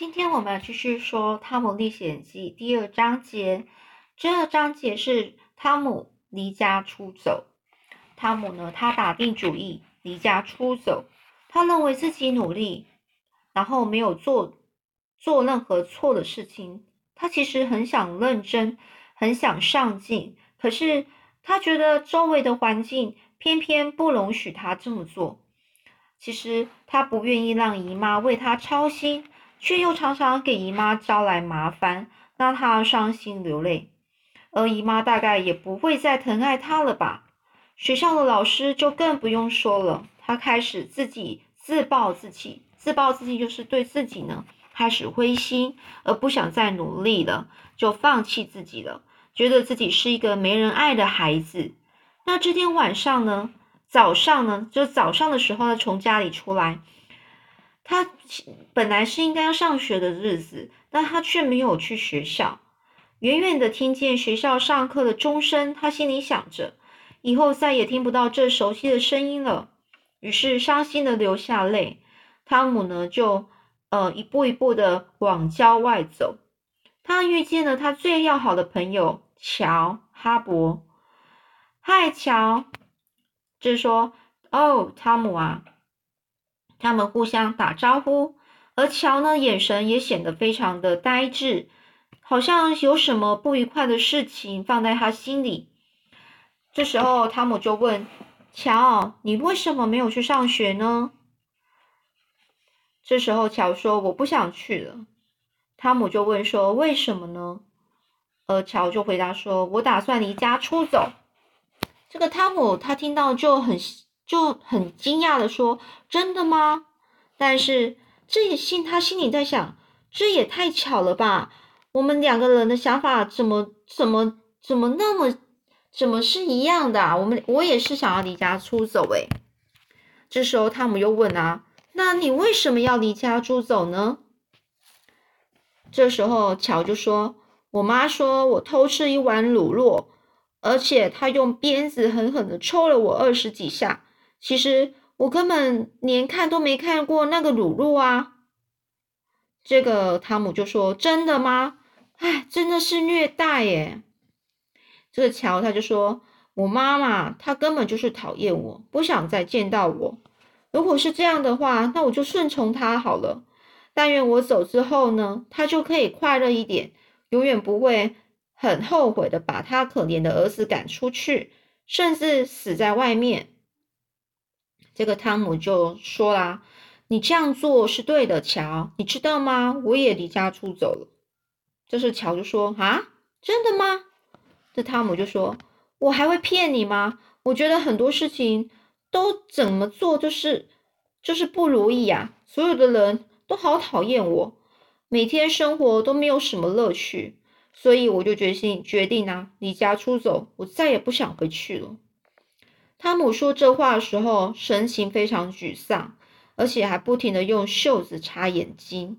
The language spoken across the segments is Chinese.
今天我们继续说《汤姆历险记》第二章节。这二章节是汤姆离家出走。汤姆呢，他打定主意离家出走。他认为自己努力，然后没有做做任何错的事情。他其实很想认真，很想上进，可是他觉得周围的环境偏偏不容许他这么做。其实他不愿意让姨妈为他操心。却又常常给姨妈招来麻烦，让她伤心流泪。而姨妈大概也不会再疼爱她了吧？学校的老师就更不用说了，他开始自己自暴自弃，自暴自弃就是对自己呢开始灰心，而不想再努力了，就放弃自己了，觉得自己是一个没人爱的孩子。那这天晚上呢，早上呢，就早上的时候呢，从家里出来。他本来是应该要上学的日子，但他却没有去学校。远远的听见学校上课的钟声，他心里想着，以后再也听不到这熟悉的声音了。于是伤心的流下泪。汤姆呢，就呃一步一步的往郊外走。他遇见了他最要好的朋友乔哈勃。嗨，乔，就说哦，汤姆啊。他们互相打招呼，而乔呢，眼神也显得非常的呆滞，好像有什么不愉快的事情放在他心里。这时候，汤姆就问乔：“你为什么没有去上学呢？”这时候，乔说：“我不想去了。”汤姆就问说：“为什么呢？”而乔就回答说：“我打算离家出走。”这个汤姆他听到就很。就很惊讶的说：“真的吗？”但是这也心他心里在想：“这也太巧了吧！我们两个人的想法怎么怎么怎么那么怎么是一样的？我们我也是想要离家出走诶。这时候汤姆又问啊：“那你为什么要离家出走呢？”这时候乔就说：“我妈说我偷吃一碗卤肉，而且她用鞭子狠狠的抽了我二十几下。”其实我根本连看都没看过那个乳酪啊！这个汤姆就说：“真的吗？哎，真的是虐待耶！”这个乔他就说：“我妈妈她根本就是讨厌我，不想再见到我。如果是这样的话，那我就顺从她好了。但愿我走之后呢，她就可以快乐一点，永远不会很后悔的把她可怜的儿子赶出去，甚至死在外面。”这个汤姆就说啦：“你这样做是对的，乔，你知道吗？我也离家出走了。”这是乔就说：“啊，真的吗？”这汤姆就说：“我还会骗你吗？我觉得很多事情都怎么做都是就是不如意呀，所有的人都好讨厌我，每天生活都没有什么乐趣，所以我就决心决定啊，离家出走，我再也不想回去了。”汤姆说这话的时候，神情非常沮丧，而且还不停的用袖子擦眼睛。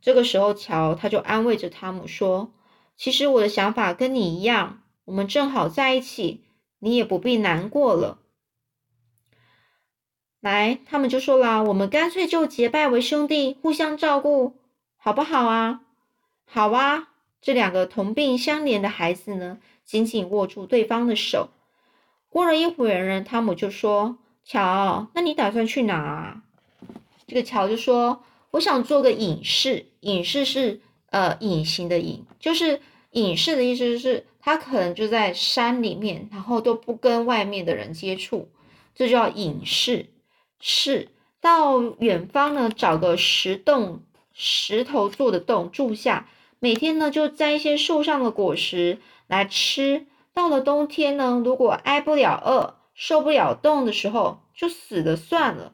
这个时候，乔他就安慰着汤姆说：“其实我的想法跟你一样，我们正好在一起，你也不必难过了。”来，他们就说啦：“我们干脆就结拜为兄弟，互相照顾，好不好啊？”“好啊！”这两个同病相怜的孩子呢，紧紧握住对方的手。过了一会儿呢，汤姆就说：“乔，那你打算去哪？”这个乔就说：“我想做个隐士。隐士是呃隐形的隐，就是隐士的意思，就是他可能就在山里面，然后都不跟外面的人接触，这叫隐士。是到远方呢，找个石洞、石头做的洞住下，每天呢就摘一些树上的果实来吃。”到了冬天呢，如果挨不了饿、受不了冻的时候，就死了算了。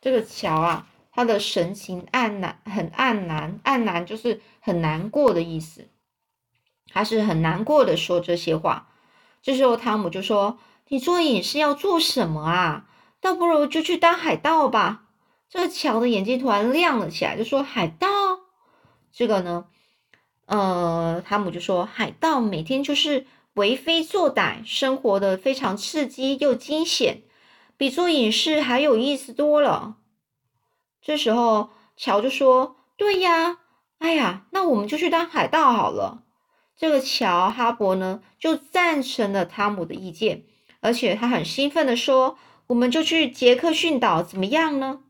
这个乔啊，他的神情黯然，很黯然，黯然就是很难过的意思。他是很难过的说这些话。这时候汤姆就说：“你做隐士要做什么啊？倒不如就去当海盗吧。”这个乔的眼睛突然亮了起来，就说：“海盗？这个呢？呃，汤姆就说：海盗每天就是。”为非作歹，生活的非常刺激又惊险，比做隐士还有意思多了。这时候，乔就说：“对呀，哎呀，那我们就去当海盗好了。这个乔哈勃呢，就赞成了汤姆的意见，而且他很兴奋的说：“我们就去杰克逊岛，怎么样呢？”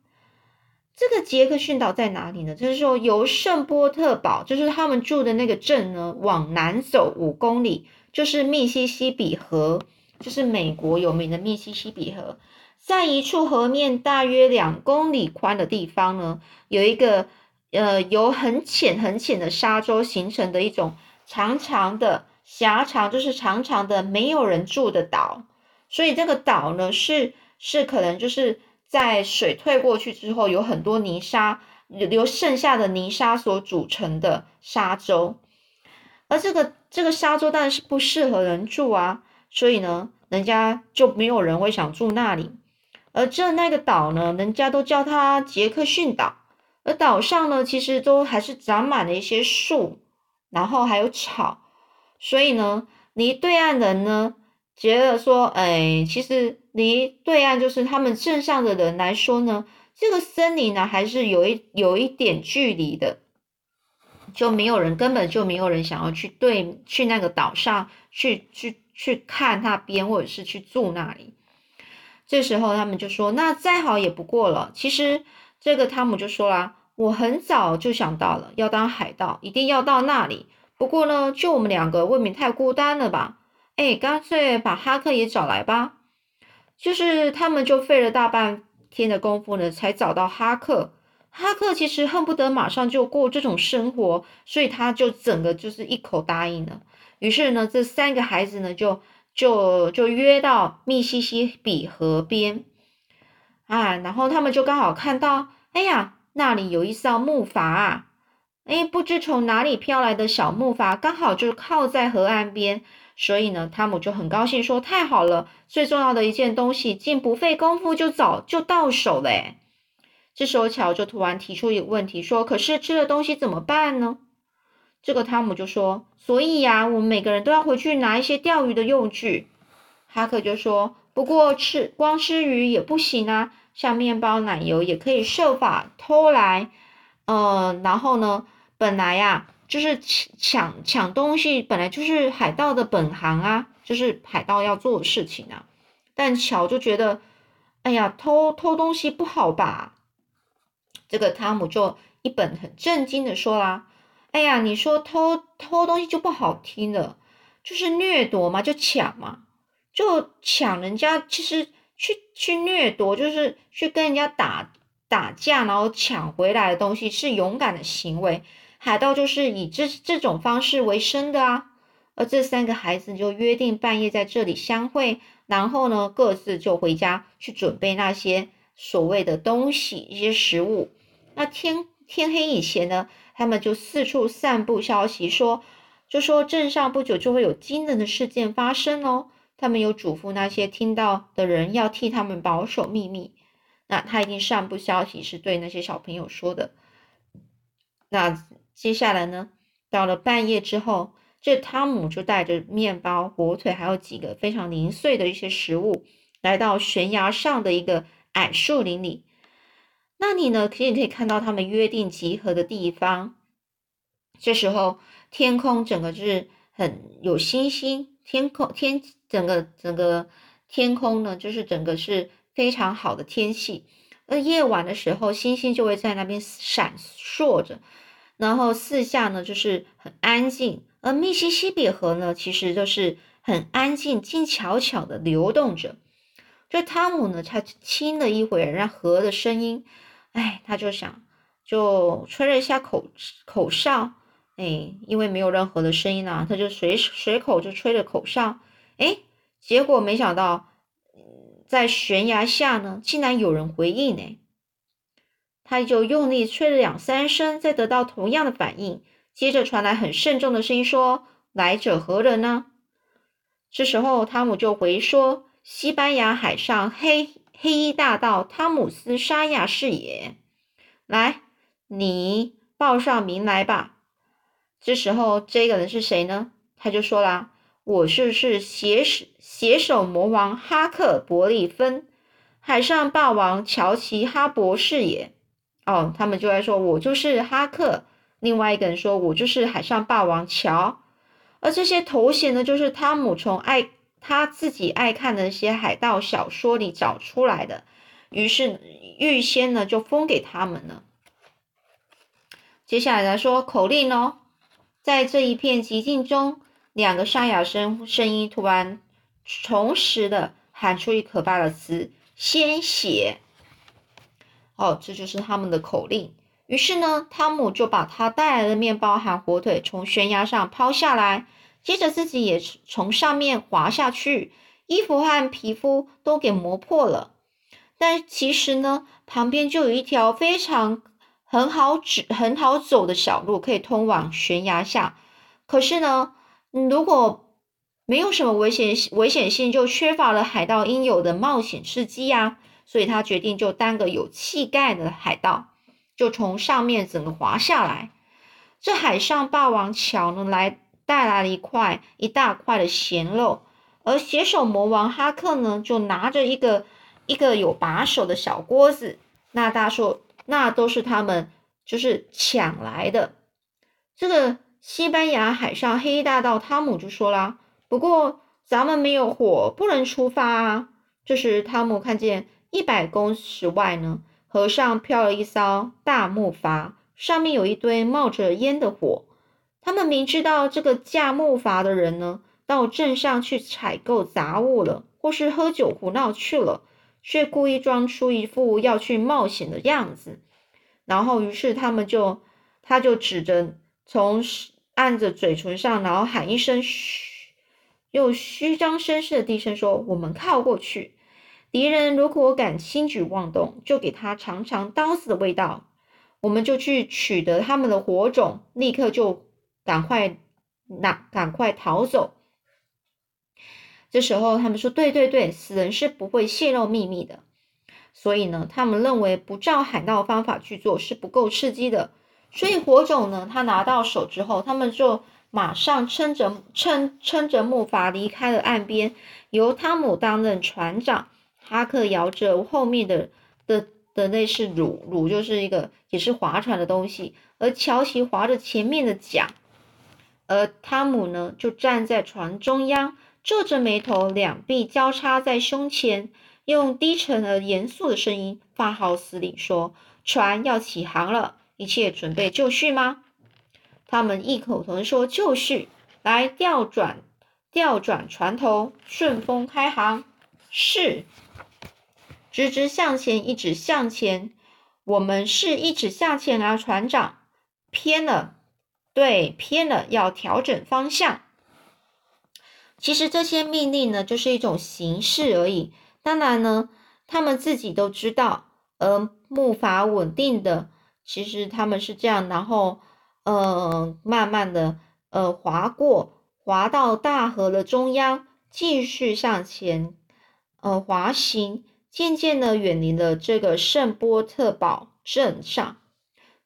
这个杰克逊岛在哪里呢？就是说，由圣波特堡，就是他们住的那个镇呢，往南走五公里，就是密西西比河，就是美国有名的密西西比河。在一处河面大约两公里宽的地方呢，有一个呃由很浅很浅的沙洲形成的一种。长长的狭长就是长长的没有人住的岛，所以这个岛呢是是可能就是在水退过去之后，有很多泥沙留剩下的泥沙所组成的沙洲，而这个这个沙洲当然是不适合人住啊，所以呢，人家就没有人会想住那里。而这那个岛呢，人家都叫它杰克逊岛，而岛上呢，其实都还是长满了一些树。然后还有草，所以呢，离对岸人呢觉得说，哎，其实离对岸就是他们镇上的人来说呢，这个森林呢还是有一有一点距离的，就没有人根本就没有人想要去对去那个岛上去去去看那边或者是去住那里。这时候他们就说，那再好也不过了。其实这个汤姆就说啦。我很早就想到了要当海盗，一定要到那里。不过呢，就我们两个未免太孤单了吧？哎，干脆把哈克也找来吧。就是他们就费了大半天的功夫呢，才找到哈克。哈克其实恨不得马上就过这种生活，所以他就整个就是一口答应了。于是呢，这三个孩子呢，就就就约到密西西比河边啊，然后他们就刚好看到，哎呀！那里有一艘木筏啊，哎，不知从哪里飘来的小木筏，刚好就靠在河岸边，所以呢，汤姆就很高兴说：“太好了，最重要的一件东西，竟不费功夫就早就到手了。”，这时候乔就突然提出一个问题，说：“可是吃的东西怎么办呢？”这个汤姆就说：“所以呀，我们每个人都要回去拿一些钓鱼的用具。”哈克就说：“不过吃光吃鱼也不行啊。”像面包、奶油也可以设法偷来，呃，然后呢，本来呀，就是抢抢东西，本来就是海盗的本行啊，就是海盗要做的事情啊。但乔就觉得，哎呀，偷偷东西不好吧？这个汤姆就一本很震惊的说啦，哎呀，你说偷偷东西就不好听了，就是掠夺嘛，就抢嘛，就抢人家，其实。去去掠夺，就是去跟人家打打架，然后抢回来的东西是勇敢的行为。海盗就是以这这种方式为生的啊。而这三个孩子就约定半夜在这里相会，然后呢，各自就回家去准备那些所谓的东西，一些食物。那天天黑以前呢，他们就四处散布消息，说就说镇上不久就会有惊人的事件发生哦。他们有嘱咐那些听到的人要替他们保守秘密。那他一定散布消息是对那些小朋友说的。那接下来呢？到了半夜之后，这汤姆就带着面包、火腿，还有几个非常零碎的一些食物，来到悬崖上的一个矮树林里。那你呢？可以可以看到他们约定集合的地方。这时候天空整个就是很有星星，天空天。整个整个天空呢，就是整个是非常好的天气。而夜晚的时候，星星就会在那边闪烁着，然后四下呢就是很安静。而密西西比河呢，其实就是很安静、静悄悄的流动着。这汤姆呢，他听了一会儿让河的声音，哎，他就想，就吹了一下口口哨，哎，因为没有任何的声音啊，他就随随口就吹了口哨。哎，结果没想到，在悬崖下呢，竟然有人回应呢。他就用力吹了两三声，再得到同样的反应。接着传来很慎重的声音说：“来者何人呢？”这时候汤姆就回说：“西班牙海上黑黑衣大盗汤姆斯沙亚是也。来，你报上名来吧。”这时候这个人是谁呢？他就说啦。我是是携手携手魔王哈克伯利芬，海上霸王乔奇哈博士也。哦，他们就在说：“我就是哈克。”另外一个人说：“我就是海上霸王乔。”而这些头衔呢，就是汤姆从爱他自己爱看的一些海盗小说里找出来的，于是预先呢就封给他们了。接下来来说口令哦，在这一片寂静中，两个沙哑声声音突然同时的喊出一可怕的词：“鲜血。”哦，这就是他们的口令。于是呢，汤姆就把他带来的面包和火腿从悬崖上抛下来，接着自己也从上面滑下去，衣服和皮肤都给磨破了。但其实呢，旁边就有一条非常很好指、很好走的小路，可以通往悬崖下。可是呢，如果没有什么危险危险性，就缺乏了海盗应有的冒险刺激呀。所以他决定就当个有气概的海盗，就从上面整个滑下来。这海上霸王桥呢，来带来了一块一大块的咸肉，而携手魔王哈克呢，就拿着一个一个有把手的小锅子。那大说，那都是他们就是抢来的。这个西班牙海上黑大盗汤姆就说啦：“不过咱们没有火，不能出发啊。”这时汤姆看见。一百公尺外呢，河上漂了一艘大木筏，上面有一堆冒着烟的火。他们明知道这个架木筏的人呢，到镇上去采购杂物了，或是喝酒胡闹去了，却故意装出一副要去冒险的样子。然后，于是他们就，他就指着，从按着嘴唇上，然后喊一声“嘘”，又虚张声势的低声说：“我们靠过去。”敌人如果敢轻举妄动，就给他尝尝刀子的味道。我们就去取得他们的火种，立刻就赶快拿，赶快逃走。这时候他们说：“对对对，死人是不会泄露秘密的。”所以呢，他们认为不照海盗方法去做是不够刺激的。所以火种呢，他拿到手之后，他们就马上撑着撑撑着木筏离开了岸边，由汤姆担任船长。哈克摇着后面的的的那是橹，橹就是一个也是划船的东西，而乔奇划着前面的桨，而汤姆呢就站在船中央，皱着眉头，两臂交叉在胸前，用低沉而严肃的声音发号施令说：“船要起航了，一切准备就绪吗？”他们异口同声说：“就绪！”来调转调转船头，顺风开航。是。直直向前，一直向前。我们是一直向前啊，船长。偏了，对，偏了，要调整方向。其实这些命令呢，就是一种形式而已。当然呢，他们自己都知道。而木筏稳定的，其实他们是这样，然后，呃，慢慢的，呃，划过，划到大河的中央，继续向前，呃，滑行。渐渐的远离了这个圣波特堡镇上，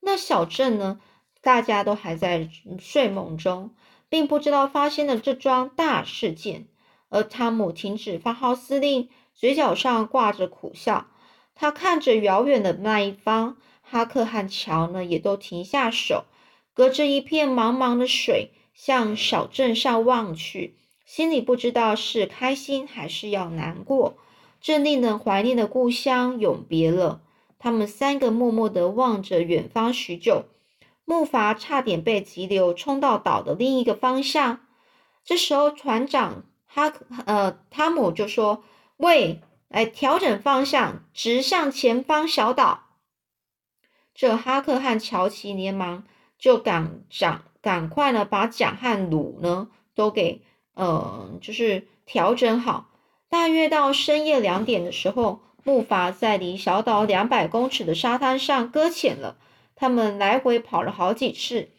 那小镇呢，大家都还在睡梦中，并不知道发生了这桩大事件。而汤姆停止发号施令，嘴角上挂着苦笑。他看着遥远的那一方，哈克和乔呢，也都停下手，隔着一片茫茫的水，向小镇上望去，心里不知道是开心还是要难过。这令人怀念的故乡永别了，他们三个默默地望着远方许久。木筏差点被急流冲到岛的另一个方向。这时候，船长哈克呃汤姆就说：“喂，来调整方向，直向前方小岛。”这哈克和乔奇连忙就赶桨，赶快呢把桨和橹呢都给呃就是调整好。大约到深夜两点的时候，木筏在离小岛两百公尺的沙滩上搁浅了。他们来回跑了好几次，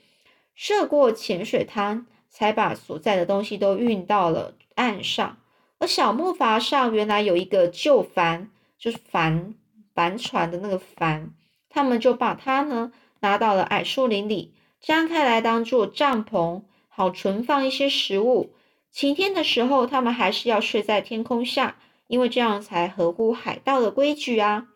涉过浅水滩，才把所在的东西都运到了岸上。而小木筏上原来有一个旧帆，就是帆帆船的那个帆，他们就把它呢拿到了矮树林里，张开来当做帐篷，好存放一些食物。晴天的时候，他们还是要睡在天空下，因为这样才合乎海盗的规矩啊。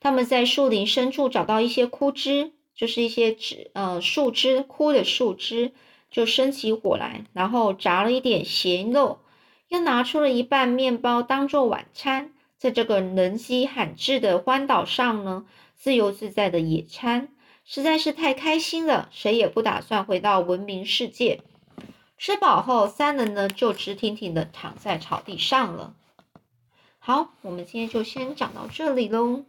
他们在树林深处找到一些枯枝，就是一些枝呃树枝，枯的树枝，就生起火来，然后炸了一点咸肉，又拿出了一半面包当做晚餐，在这个人迹罕至的荒岛上呢，自由自在的野餐，实在是太开心了，谁也不打算回到文明世界。吃饱后，三人呢就直挺挺的躺在草地上了。好，我们今天就先讲到这里喽。